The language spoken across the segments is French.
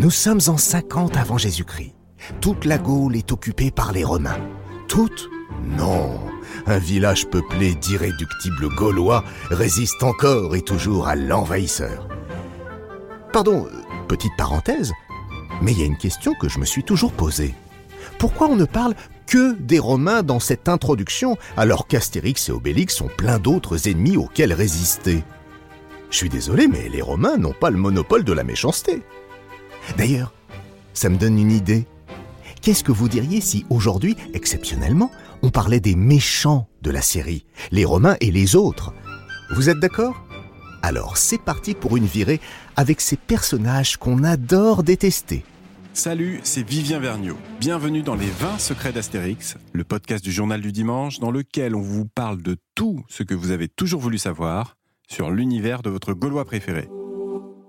Nous sommes en 50 avant Jésus-Christ. Toute la Gaule est occupée par les Romains. Toute Non. Un village peuplé d'irréductibles Gaulois résiste encore et toujours à l'envahisseur. Pardon, euh, petite parenthèse, mais il y a une question que je me suis toujours posée. Pourquoi on ne parle que des Romains dans cette introduction alors qu'Astérix et Obélix sont plein d'autres ennemis auxquels résister? Je suis désolé, mais les Romains n'ont pas le monopole de la méchanceté. D'ailleurs, ça me donne une idée. Qu'est-ce que vous diriez si aujourd'hui, exceptionnellement, on parlait des méchants de la série, les Romains et les autres? Vous êtes d'accord? Alors c'est parti pour une virée avec ces personnages qu'on adore détester. Salut, c'est Vivien Vergniaud. Bienvenue dans les 20 secrets d'Astérix, le podcast du journal du dimanche dans lequel on vous parle de tout ce que vous avez toujours voulu savoir sur l'univers de votre Gaulois préféré.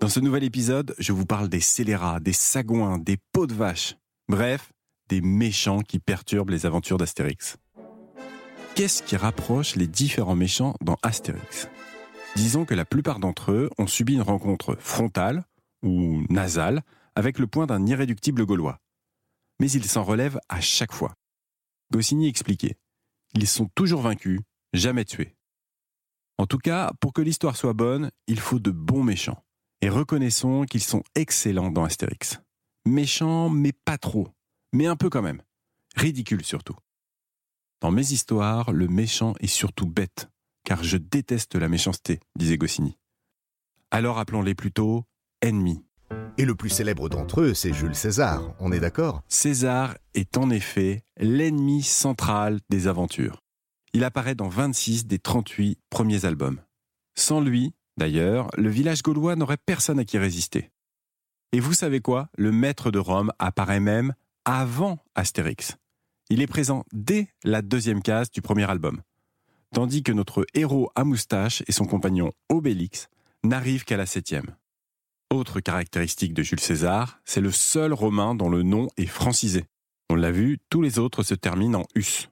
Dans ce nouvel épisode, je vous parle des scélérats, des sagouins, des pots de vache. Bref, des méchants qui perturbent les aventures d'Astérix. Qu'est-ce qui rapproche les différents méchants dans Astérix? Disons que la plupart d'entre eux ont subi une rencontre frontale ou nasale avec le point d'un irréductible gaulois. Mais ils s'en relèvent à chaque fois. Goscinny expliquait Ils sont toujours vaincus, jamais tués. En tout cas, pour que l'histoire soit bonne, il faut de bons méchants. Et reconnaissons qu'ils sont excellents dans Astérix. Méchants, mais pas trop. Mais un peu quand même. Ridicule surtout. Dans mes histoires, le méchant est surtout bête, car je déteste la méchanceté, disait Goscinny. Alors appelons-les plutôt ennemis. Et le plus célèbre d'entre eux, c'est Jules César, on est d'accord? César est en effet l'ennemi central des aventures. Il apparaît dans 26 des 38 premiers albums. Sans lui, d'ailleurs, le village gaulois n'aurait personne à qui résister. Et vous savez quoi? Le maître de Rome apparaît même avant Astérix. Il est présent dès la deuxième case du premier album. Tandis que notre héros à moustache et son compagnon Obélix n'arrivent qu'à la septième. Autre caractéristique de Jules César, c'est le seul romain dont le nom est francisé. On l'a vu, tous les autres se terminent en us.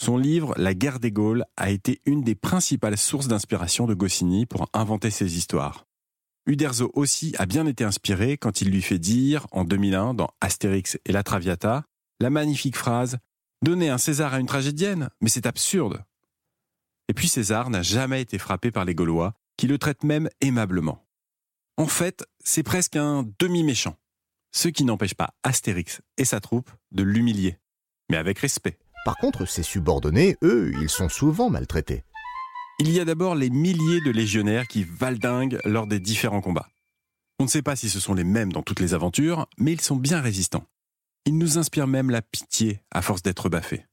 Son livre La guerre des Gaules a été une des principales sources d'inspiration de Goscinny pour inventer ses histoires. Uderzo aussi a bien été inspiré quand il lui fait dire, en 2001, dans Astérix et la Traviata, la magnifique phrase Donner un César à une tragédienne, mais c'est absurde. Et puis César n'a jamais été frappé par les Gaulois, qui le traitent même aimablement. En fait, c'est presque un demi-méchant. Ce qui n'empêche pas Astérix et sa troupe de l'humilier, mais avec respect. Par contre, ses subordonnés, eux, ils sont souvent maltraités. Il y a d'abord les milliers de légionnaires qui valdinguent lors des différents combats. On ne sait pas si ce sont les mêmes dans toutes les aventures, mais ils sont bien résistants. Ils nous inspirent même la pitié à force d'être baffés.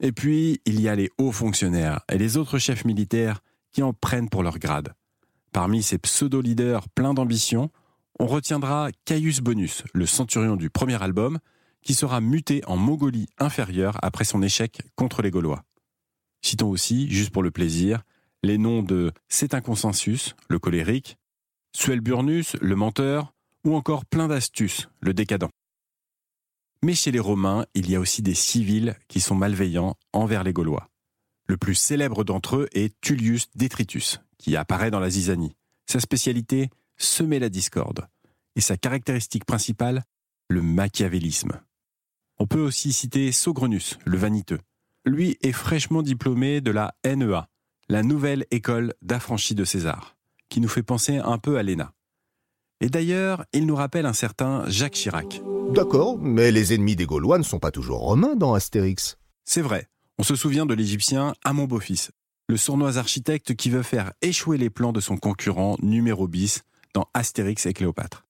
Et puis, il y a les hauts fonctionnaires et les autres chefs militaires qui en prennent pour leur grade. Parmi ces pseudo-leaders pleins d'ambition, on retiendra Caius Bonus, le centurion du premier album, qui sera muté en Mongolie inférieure après son échec contre les Gaulois. Citons aussi, juste pour le plaisir, les noms de C'est un consensus, le colérique, Suelburnus, le menteur, ou encore plein d'astuces, le décadent. Mais chez les Romains, il y a aussi des civils qui sont malveillants envers les Gaulois. Le plus célèbre d'entre eux est Tullius Detritus, qui apparaît dans la zizanie. Sa spécialité, semer la discorde. Et sa caractéristique principale, le machiavélisme. On peut aussi citer Sogrenus, le vaniteux. Lui est fraîchement diplômé de la NEA, la nouvelle école d'affranchis de César, qui nous fait penser un peu à l'ENA. Et d'ailleurs, il nous rappelle un certain Jacques Chirac. D'accord, mais les ennemis des Gaulois ne sont pas toujours romains dans Astérix. C'est vrai, on se souvient de l'Égyptien Amon Beau-Fils, le sournois architecte qui veut faire échouer les plans de son concurrent numéro bis dans Astérix et Cléopâtre.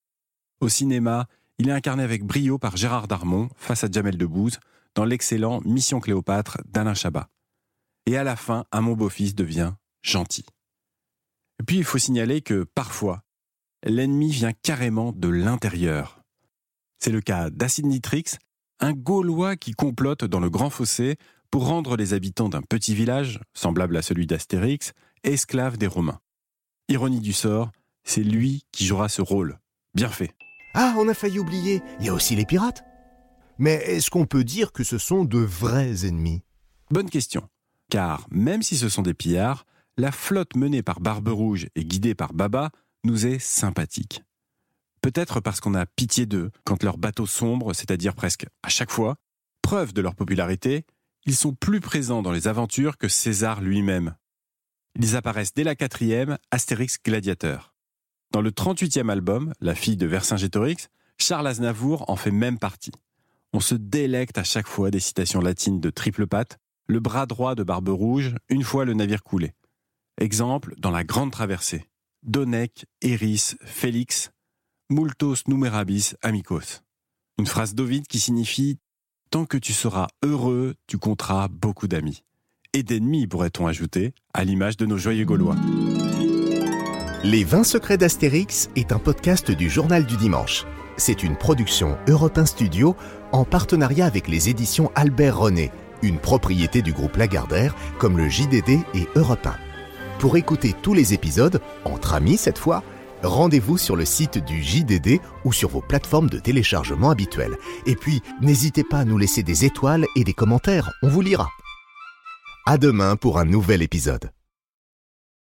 Au cinéma, il est incarné avec brio par Gérard Darmon face à Jamel Debbouze dans l'excellent Mission Cléopâtre d'Alain Chabat. Et à la fin, Amon Beau-Fils devient gentil. Puis il faut signaler que parfois, l'ennemi vient carrément de l'intérieur. C'est le cas d'Acide Nitrix, un Gaulois qui complote dans le Grand Fossé pour rendre les habitants d'un petit village, semblable à celui d'Astérix, esclaves des Romains. Ironie du sort, c'est lui qui jouera ce rôle. Bien fait. Ah, on a failli oublier, il y a aussi les pirates. Mais est-ce qu'on peut dire que ce sont de vrais ennemis? Bonne question. Car même si ce sont des pillards, la flotte menée par Barbe Rouge et guidée par Baba nous est sympathique. Peut-être parce qu'on a pitié d'eux quand leur bateau sombre, c'est-à-dire presque à chaque fois. Preuve de leur popularité, ils sont plus présents dans les aventures que César lui-même. Ils apparaissent dès la quatrième, Astérix Gladiateur. Dans le 38e album, La fille de Vercingétorix, Charles Aznavour en fait même partie. On se délecte à chaque fois des citations latines de Triple Patte, le bras droit de Barbe Rouge, une fois le navire coulé. Exemple dans la Grande Traversée. Donec, Eris, Félix, multos numerabis amicos. Une phrase d'Ovid qui signifie Tant que tu seras heureux, tu compteras beaucoup d'amis. Et d'ennemis, pourrait-on ajouter, à l'image de nos joyeux Gaulois. Les 20 secrets d'Astérix est un podcast du Journal du Dimanche. C'est une production Europe 1 Studio en partenariat avec les éditions Albert René, une propriété du groupe Lagardère comme le JDD et Europe 1. Pour écouter tous les épisodes, entre amis cette fois, rendez-vous sur le site du JDD ou sur vos plateformes de téléchargement habituelles. Et puis, n'hésitez pas à nous laisser des étoiles et des commentaires, on vous lira. À demain pour un nouvel épisode.